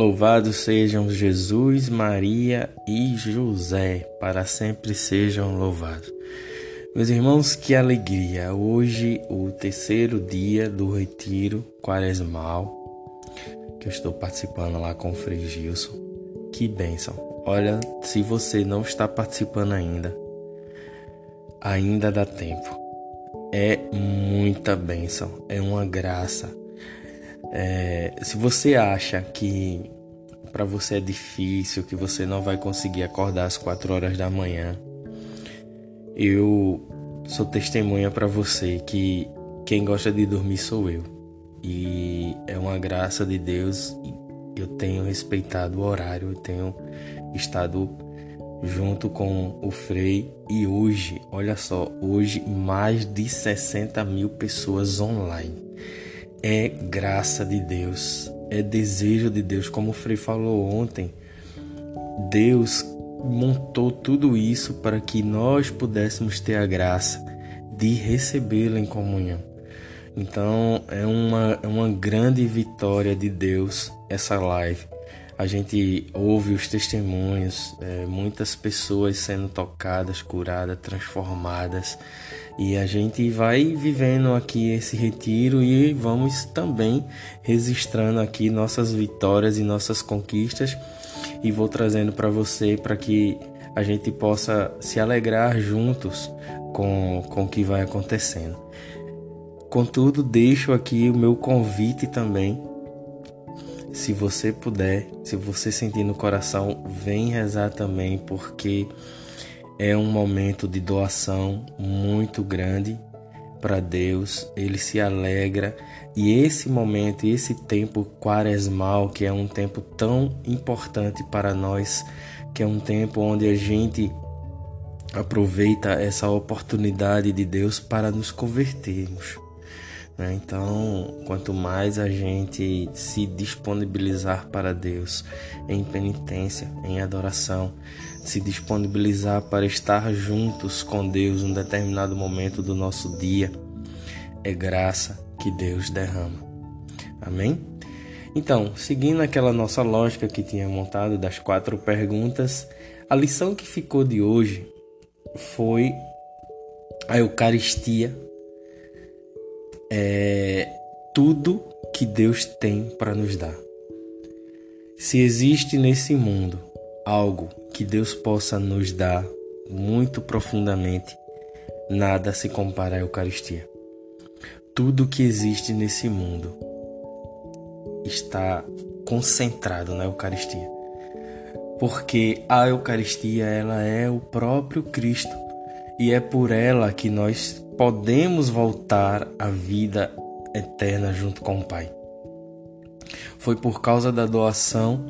Louvados sejam Jesus, Maria e José, para sempre sejam louvados. Meus irmãos, que alegria! Hoje, o terceiro dia do retiro quaresmal, que eu estou participando lá com o Frei Gilson. Que bênção! Olha, se você não está participando ainda, ainda dá tempo. É muita bênção, é uma graça é, se você acha que para você é difícil, que você não vai conseguir acordar às 4 horas da manhã, eu sou testemunha para você que quem gosta de dormir sou eu. E é uma graça de Deus. Eu tenho respeitado o horário, eu tenho estado junto com o Frei e hoje, olha só, hoje mais de 60 mil pessoas online é graça de Deus, é desejo de Deus. Como o Frei falou ontem, Deus montou tudo isso para que nós pudéssemos ter a graça de recebê-lo em comunhão. Então é uma, é uma grande vitória de Deus essa live. A gente ouve os testemunhos, é, muitas pessoas sendo tocadas, curadas, transformadas. E a gente vai vivendo aqui esse retiro e vamos também registrando aqui nossas vitórias e nossas conquistas. E vou trazendo para você para que a gente possa se alegrar juntos com, com o que vai acontecendo. Contudo, deixo aqui o meu convite também. Se você puder, se você sentir no coração, vem rezar também, porque é um momento de doação muito grande para Deus, ele se alegra e esse momento, esse tempo quaresmal, que é um tempo tão importante para nós, que é um tempo onde a gente aproveita essa oportunidade de Deus para nos convertermos. Né? Então, quanto mais a gente se disponibilizar para Deus em penitência, em adoração, se disponibilizar para estar juntos com Deus em um determinado momento do nosso dia, é graça que Deus derrama. Amém? Então, seguindo aquela nossa lógica que tinha montado das quatro perguntas, a lição que ficou de hoje foi a Eucaristia é tudo que Deus tem para nos dar. Se existe nesse mundo algo que Deus possa nos dar muito profundamente, nada se compara à Eucaristia. Tudo que existe nesse mundo está concentrado na Eucaristia. Porque a Eucaristia ela é o próprio Cristo e é por ela que nós podemos voltar à vida eterna junto com o Pai. Foi por causa da doação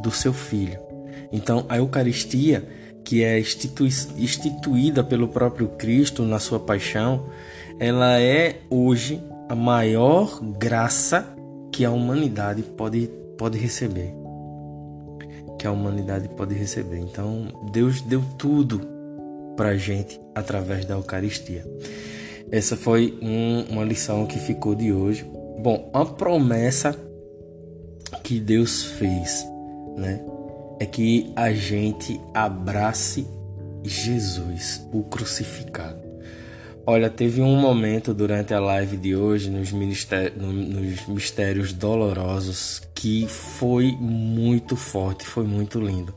do seu filho. Então, a Eucaristia, que é instituída pelo próprio Cristo na sua paixão, ela é hoje a maior graça que a humanidade pode, pode receber. Que a humanidade pode receber. Então, Deus deu tudo para a gente através da Eucaristia. Essa foi um, uma lição que ficou de hoje. Bom, a promessa que Deus fez, né, é que a gente abrace Jesus, o crucificado. Olha, teve um momento durante a live de hoje nos, nos mistérios dolorosos que foi muito forte, foi muito lindo.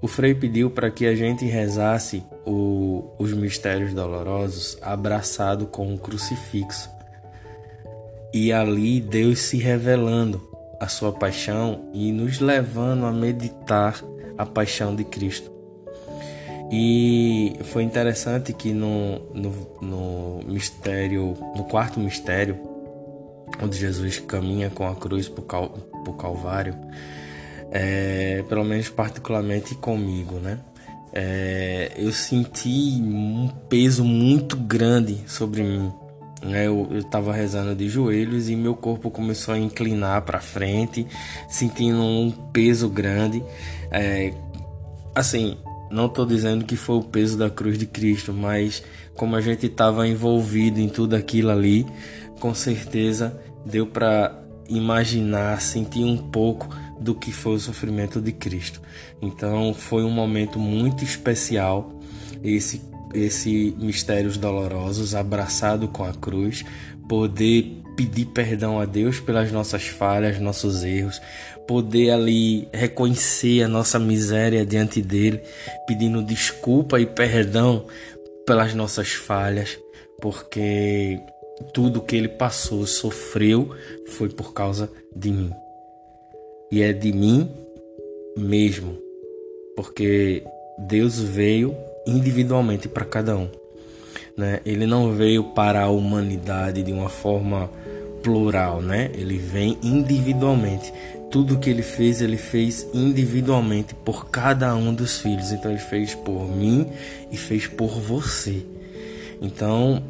O Frei pediu para que a gente rezasse o, os mistérios dolorosos abraçado com um crucifixo. E ali Deus se revelando a sua paixão e nos levando a meditar a paixão de Cristo. E foi interessante que no, no, no mistério, no quarto mistério, onde Jesus caminha com a cruz para o Calvário, é, pelo menos particularmente comigo, né? É, eu senti um peso muito grande sobre mim. Né? Eu estava rezando de joelhos e meu corpo começou a inclinar para frente, sentindo um peso grande. É, assim, não estou dizendo que foi o peso da cruz de Cristo, mas como a gente estava envolvido em tudo aquilo ali, com certeza deu para imaginar, sentir um pouco do que foi o sofrimento de Cristo. Então foi um momento muito especial esse esse mistérios dolorosos abraçado com a cruz, poder pedir perdão a Deus pelas nossas falhas, nossos erros, poder ali reconhecer a nossa miséria diante dele, pedindo desculpa e perdão pelas nossas falhas, porque tudo que ele passou, sofreu, foi por causa de mim. E é de mim mesmo, porque Deus veio individualmente para cada um. Né? Ele não veio para a humanidade de uma forma plural, né? Ele vem individualmente. Tudo que ele fez, ele fez individualmente por cada um dos filhos. Então ele fez por mim e fez por você. Então,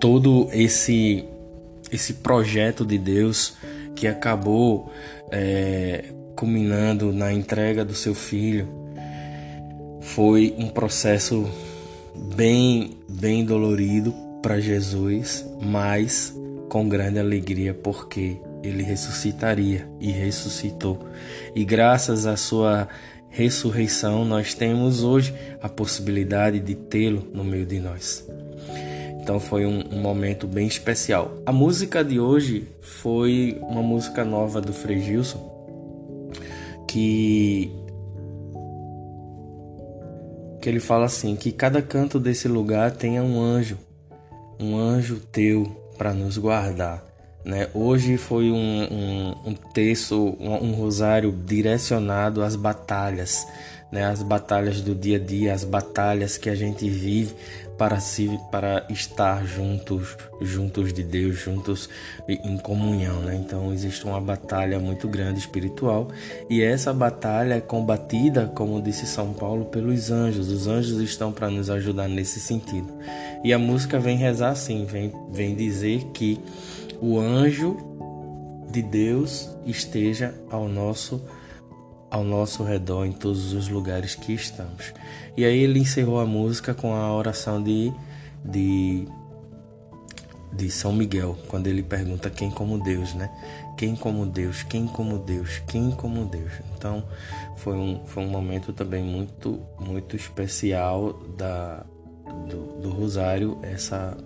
todo esse esse projeto de Deus que acabou é, culminando na entrega do seu filho foi um processo bem bem dolorido para Jesus, mas com grande alegria porque ele ressuscitaria e ressuscitou. E graças à sua ressurreição, nós temos hoje a possibilidade de tê-lo no meio de nós. Então foi um, um, momento bem especial. A música de hoje foi uma música nova do Frei Gilson, que que ele fala assim que cada canto desse lugar tenha um anjo, um anjo teu para nos guardar. Né? Hoje foi um, um, um texto, um, um rosário direcionado às batalhas, né? as batalhas do dia a dia, as batalhas que a gente vive para se para estar juntos, juntos de Deus, juntos em comunhão, né? Então existe uma batalha muito grande espiritual e essa batalha é combatida, como disse São Paulo, pelos anjos. Os anjos estão para nos ajudar nesse sentido. E a música vem rezar assim, vem vem dizer que o anjo de Deus esteja ao nosso ao nosso redor em todos os lugares que estamos. E aí ele encerrou a música com a oração de, de, de São Miguel, quando ele pergunta quem como Deus, né? Quem como Deus, quem como Deus, quem como Deus. Então foi um, foi um momento também muito, muito especial da, do, do Rosário, essa,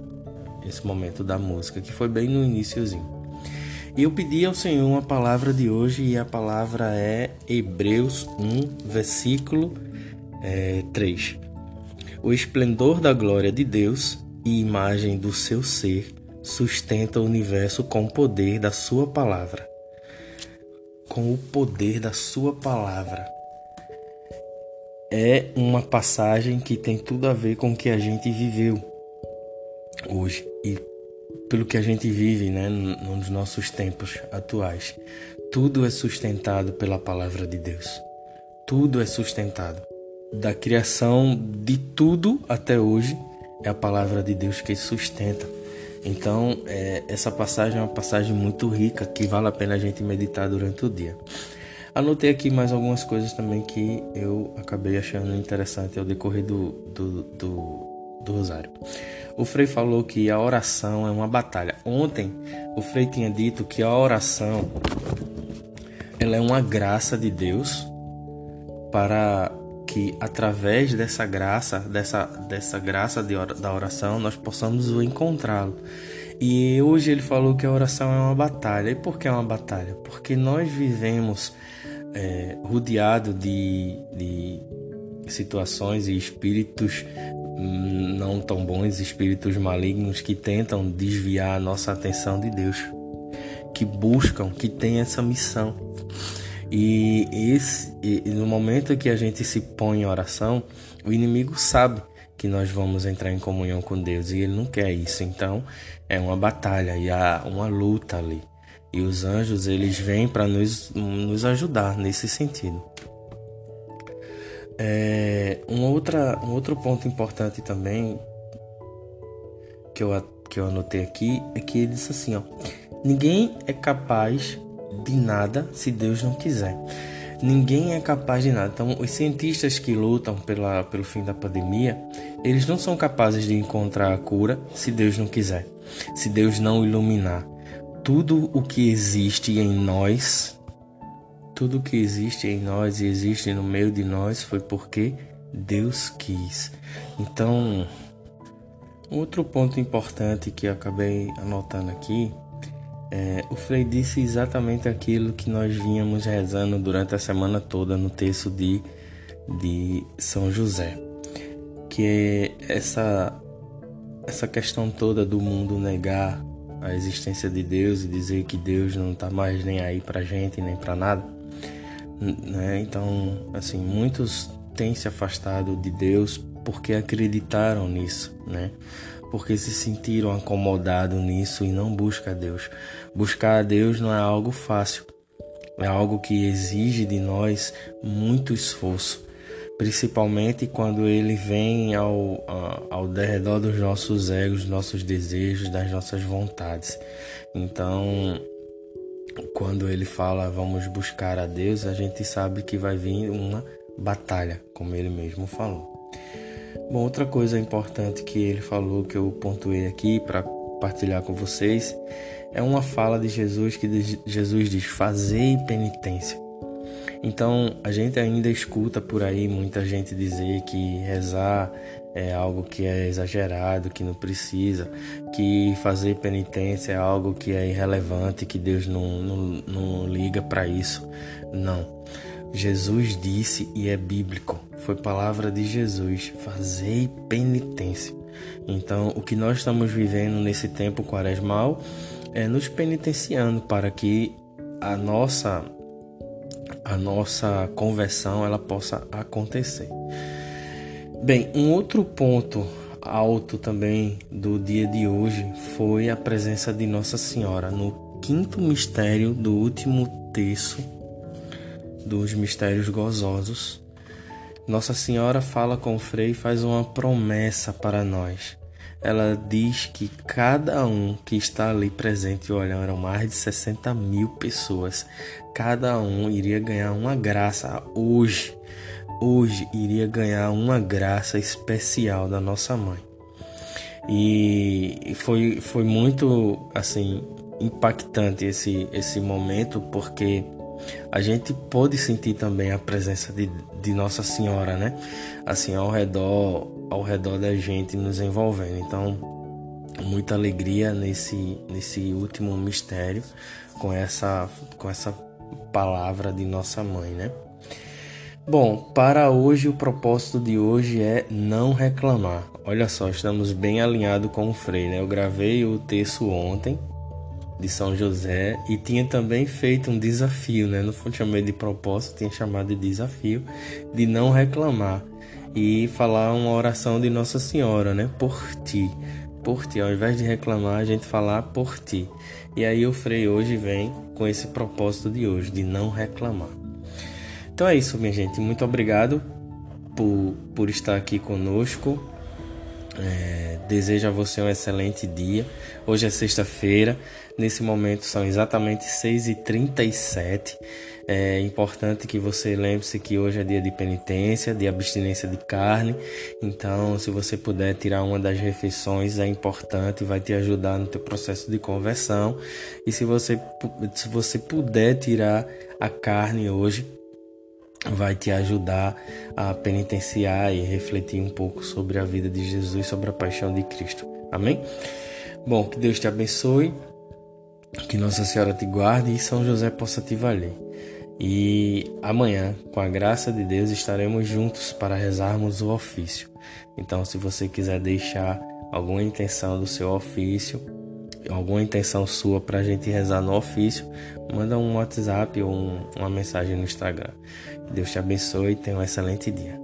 esse momento da música, que foi bem no iníciozinho. Eu pedi ao Senhor uma palavra de hoje e a palavra é Hebreus 1, versículo é, 3. O esplendor da glória de Deus e imagem do seu ser sustenta o universo com o poder da sua palavra. Com o poder da sua palavra. É uma passagem que tem tudo a ver com o que a gente viveu hoje e pelo que a gente vive né, nos nossos tempos atuais. Tudo é sustentado pela palavra de Deus. Tudo é sustentado. Da criação de tudo até hoje, é a palavra de Deus que sustenta. Então, é, essa passagem é uma passagem muito rica que vale a pena a gente meditar durante o dia. Anotei aqui mais algumas coisas também que eu acabei achando interessante ao decorrer do, do, do, do Rosário. O Frei falou que a oração é uma batalha. Ontem, o Frei tinha dito que a oração ela é uma graça de Deus para que através dessa graça, dessa, dessa graça de, da oração, nós possamos encontrá-lo. E hoje ele falou que a oração é uma batalha. E por que é uma batalha? Porque nós vivemos é, rodeado de, de situações e espíritos não tão bons, espíritos malignos que tentam desviar a nossa atenção de Deus, que buscam, que têm essa missão. E, esse, e no momento que a gente se põe em oração, o inimigo sabe que nós vamos entrar em comunhão com Deus e ele não quer isso. Então é uma batalha e há uma luta ali. E os anjos eles vêm para nos, nos ajudar nesse sentido. É, um, outra, um outro ponto importante também que eu, que eu anotei aqui é que ele disse assim: ó, ninguém é capaz de nada se Deus não quiser. Ninguém é capaz de nada. Então, os cientistas que lutam pela, pelo fim da pandemia, eles não são capazes de encontrar a cura se Deus não quiser, se Deus não iluminar. Tudo o que existe em nós tudo que existe em nós e existe no meio de nós foi porque Deus quis. Então, outro ponto importante que eu acabei anotando aqui é, o Frei disse exatamente aquilo que nós vínhamos rezando durante a semana toda no texto de, de São José, que é essa, essa questão toda do mundo negar a existência de Deus e dizer que Deus não está mais nem aí para gente nem para nada, né? Então, assim, muitos têm se afastado de Deus porque acreditaram nisso, né? Porque se sentiram acomodados nisso e não buscam a Deus. Buscar a Deus não é algo fácil, é algo que exige de nós muito esforço, principalmente quando ele vem ao, ao derredor dos nossos egos, nossos desejos, das nossas vontades. Então, quando ele fala vamos buscar a Deus, a gente sabe que vai vir uma batalha, como ele mesmo falou. Bom, outra coisa importante que ele falou que eu pontuei aqui para partilhar com vocês é uma fala de Jesus que Jesus diz: "Fazei penitência". Então, a gente ainda escuta por aí muita gente dizer que rezar é algo que é exagerado, que não precisa, que fazer penitência é algo que é irrelevante, que Deus não, não, não liga para isso. Não. Jesus disse e é bíblico, foi palavra de Jesus: fazei penitência. Então, o que nós estamos vivendo nesse tempo quaresmal é nos penitenciando para que a nossa a nossa conversão ela possa acontecer. Bem, um outro ponto alto também do dia de hoje foi a presença de Nossa Senhora no quinto mistério do último terço dos mistérios gozosos. Nossa Senhora fala com o Frei e faz uma promessa para nós ela diz que cada um que está ali presente, olha, eram mais de 60 mil pessoas, cada um iria ganhar uma graça hoje. Hoje iria ganhar uma graça especial da nossa mãe. E foi, foi muito assim impactante esse, esse momento porque a gente pôde sentir também a presença de, de Nossa Senhora, né? Assim, ao redor, ao redor da gente, nos envolvendo. Então, muita alegria nesse, nesse último mistério com essa, com essa palavra de Nossa Mãe, né? Bom, para hoje o propósito de hoje é não reclamar. Olha só, estamos bem alinhados com o Frei, né? Eu gravei o texto ontem de São José e tinha também feito um desafio, né? Não chamado de propósito, tinha chamado de desafio de não reclamar e falar uma oração de Nossa Senhora, né? Por ti, por ti. Ao invés de reclamar, a gente falar por ti. E aí o Frei hoje vem com esse propósito de hoje, de não reclamar. Então é isso, minha gente. Muito obrigado por, por estar aqui conosco. É, desejo a você um excelente dia. Hoje é sexta-feira. Nesse momento são exatamente 6h37. É importante que você lembre-se que hoje é dia de penitência, de abstinência de carne. Então, se você puder tirar uma das refeições, é importante, vai te ajudar no teu processo de conversão. E se você, se você puder tirar a carne hoje, vai te ajudar a penitenciar e refletir um pouco sobre a vida de Jesus, sobre a paixão de Cristo. Amém? Bom, que Deus te abençoe, que Nossa Senhora te guarde e São José possa te valer. E amanhã, com a graça de Deus, estaremos juntos para rezarmos o ofício. Então, se você quiser deixar alguma intenção do seu ofício, alguma intenção sua para a gente rezar no ofício, manda um WhatsApp ou um, uma mensagem no Instagram. Deus te abençoe e tenha um excelente dia.